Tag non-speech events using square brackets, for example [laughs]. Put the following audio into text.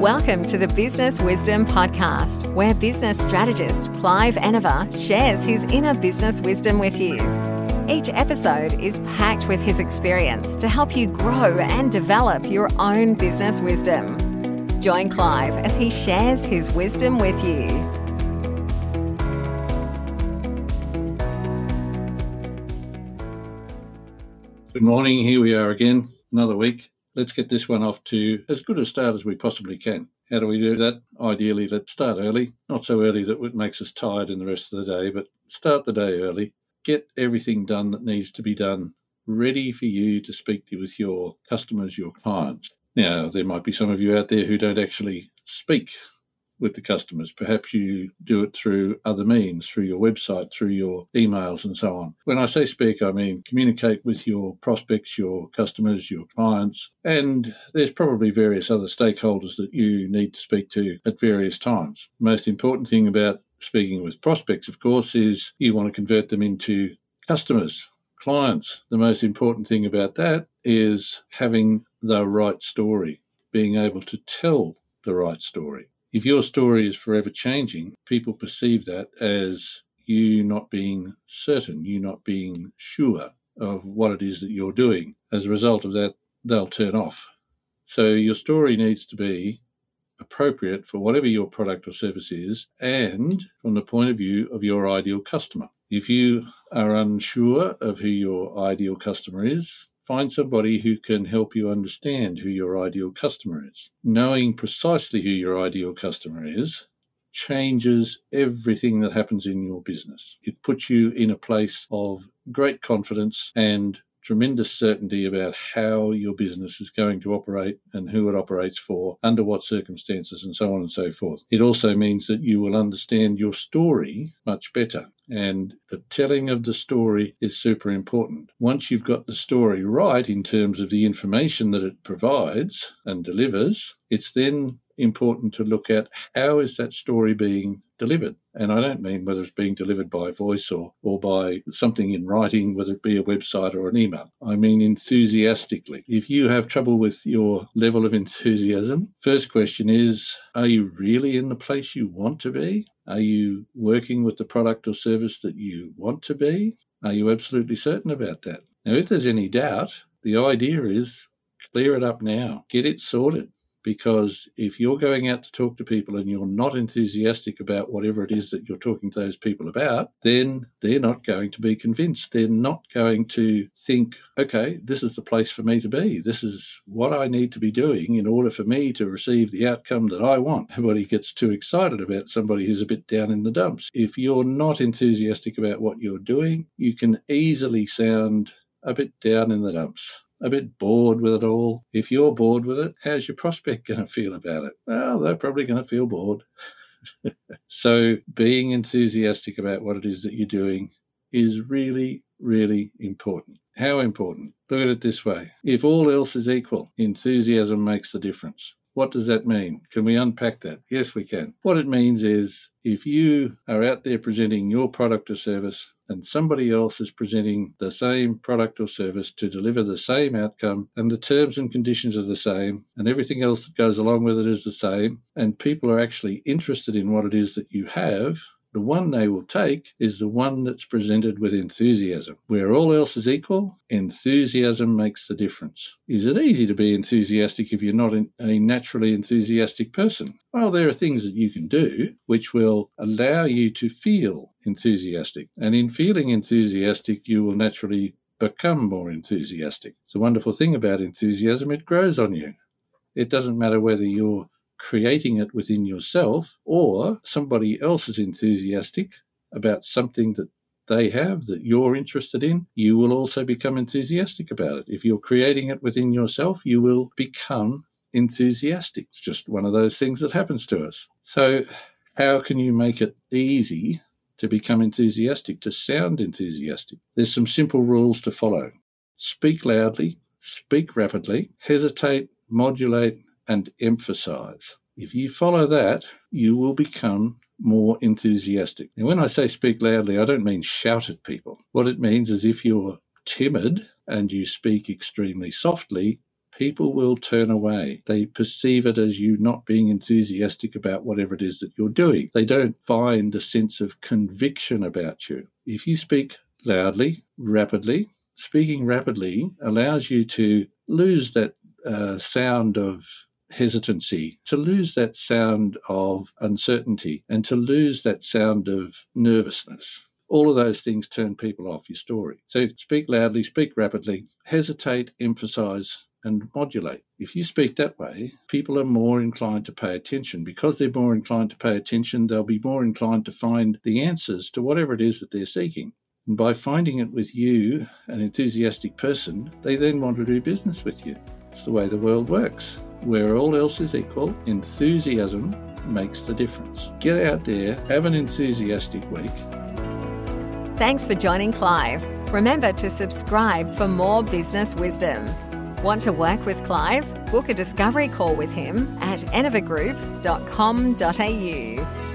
Welcome to the Business Wisdom Podcast, where business strategist Clive Enever shares his inner business wisdom with you. Each episode is packed with his experience to help you grow and develop your own business wisdom. Join Clive as he shares his wisdom with you. Good morning. Here we are again, another week let's get this one off to as good a start as we possibly can. How do we do that? Ideally, let's start early, not so early that it makes us tired in the rest of the day, but start the day early. Get everything done that needs to be done, ready for you to speak to with your customers, your clients. Now, there might be some of you out there who don't actually speak with the customers. Perhaps you do it through other means, through your website, through your emails, and so on. When I say speak, I mean communicate with your prospects, your customers, your clients, and there's probably various other stakeholders that you need to speak to at various times. Most important thing about speaking with prospects, of course, is you want to convert them into customers, clients. The most important thing about that is having the right story, being able to tell the right story. If your story is forever changing, people perceive that as you not being certain, you not being sure of what it is that you're doing. As a result of that, they'll turn off. So your story needs to be appropriate for whatever your product or service is and from the point of view of your ideal customer. If you are unsure of who your ideal customer is, Find somebody who can help you understand who your ideal customer is. Knowing precisely who your ideal customer is changes everything that happens in your business. It puts you in a place of great confidence and tremendous certainty about how your business is going to operate and who it operates for, under what circumstances, and so on and so forth. It also means that you will understand your story much better. And the telling of the story is super important. Once you've got the story right in terms of the information that it provides and delivers, it's then important to look at how is that story being delivered. And I don't mean whether it's being delivered by voice or, or by something in writing, whether it be a website or an email. I mean enthusiastically. If you have trouble with your level of enthusiasm, first question is Are you really in the place you want to be? Are you working with the product or service that you want to be? Are you absolutely certain about that? Now, if there's any doubt, the idea is clear it up now, get it sorted because if you're going out to talk to people and you're not enthusiastic about whatever it is that you're talking to those people about, then they're not going to be convinced. They're not going to think, okay, this is the place for me to be. This is what I need to be doing in order for me to receive the outcome that I want. Everybody gets too excited about somebody who's a bit down in the dumps. If you're not enthusiastic about what you're doing, you can easily sound a bit down in the dumps a bit bored with it all. If you're bored with it, how's your prospect going to feel about it? Well, they're probably going to feel bored. [laughs] so, being enthusiastic about what it is that you're doing is really, really important. How important? Look at it this way if all else is equal, enthusiasm makes the difference. What does that mean? Can we unpack that? Yes, we can. What it means is if you are out there presenting your product or service and somebody else is presenting the same product or service to deliver the same outcome and the terms and conditions are the same and everything else that goes along with it is the same and people are actually interested in what it is that you have, the one they will take is the one that's presented with enthusiasm. Where all else is equal, enthusiasm makes the difference. Is it easy to be enthusiastic if you're not a naturally enthusiastic person? Well, there are things that you can do which will allow you to feel enthusiastic. And in feeling enthusiastic, you will naturally become more enthusiastic. It's a wonderful thing about enthusiasm, it grows on you. It doesn't matter whether you're creating it within yourself, or somebody else is enthusiastic about something that they have that you're interested in, you will also become enthusiastic about it. If you're creating it within yourself, you will become enthusiastic. It's just one of those things that happens to us. So, how can you make it easy to become enthusiastic, to sound enthusiastic? There's some simple rules to follow. Speak loudly, speak rapidly, hesitate, modulate, and emphasize. If you follow that, you will become more enthusiastic. And when I say speak loudly, I don't mean shout at people. What it means is if you're timid and you speak extremely softly, people will turn away. They perceive it as you not being enthusiastic about whatever it is that you're doing. They don't find a sense of conviction about you. If you speak loudly, rapidly, speaking rapidly allows you to lose that uh, sound of hesitancy, to lose that sound of uncertainty, and to lose that sound of nervousness. All of those things turn people off your story. So speak loudly, speak rapidly, hesitate, emphasize, and modulate. If you speak that way, people are more inclined to pay attention. Because they're more inclined to pay attention, they'll be more inclined to find the answers to whatever it is that they're seeking. And by finding it with you, an enthusiastic person, they then want to do business with you. It's the way the world works. Where all else is equal, enthusiasm makes the difference. Get out there, have an enthusiastic week. Thanks for joining Clive. Remember to subscribe for more business wisdom. Want to work with Clive? Book a discovery call with him at enovagroup.com.au.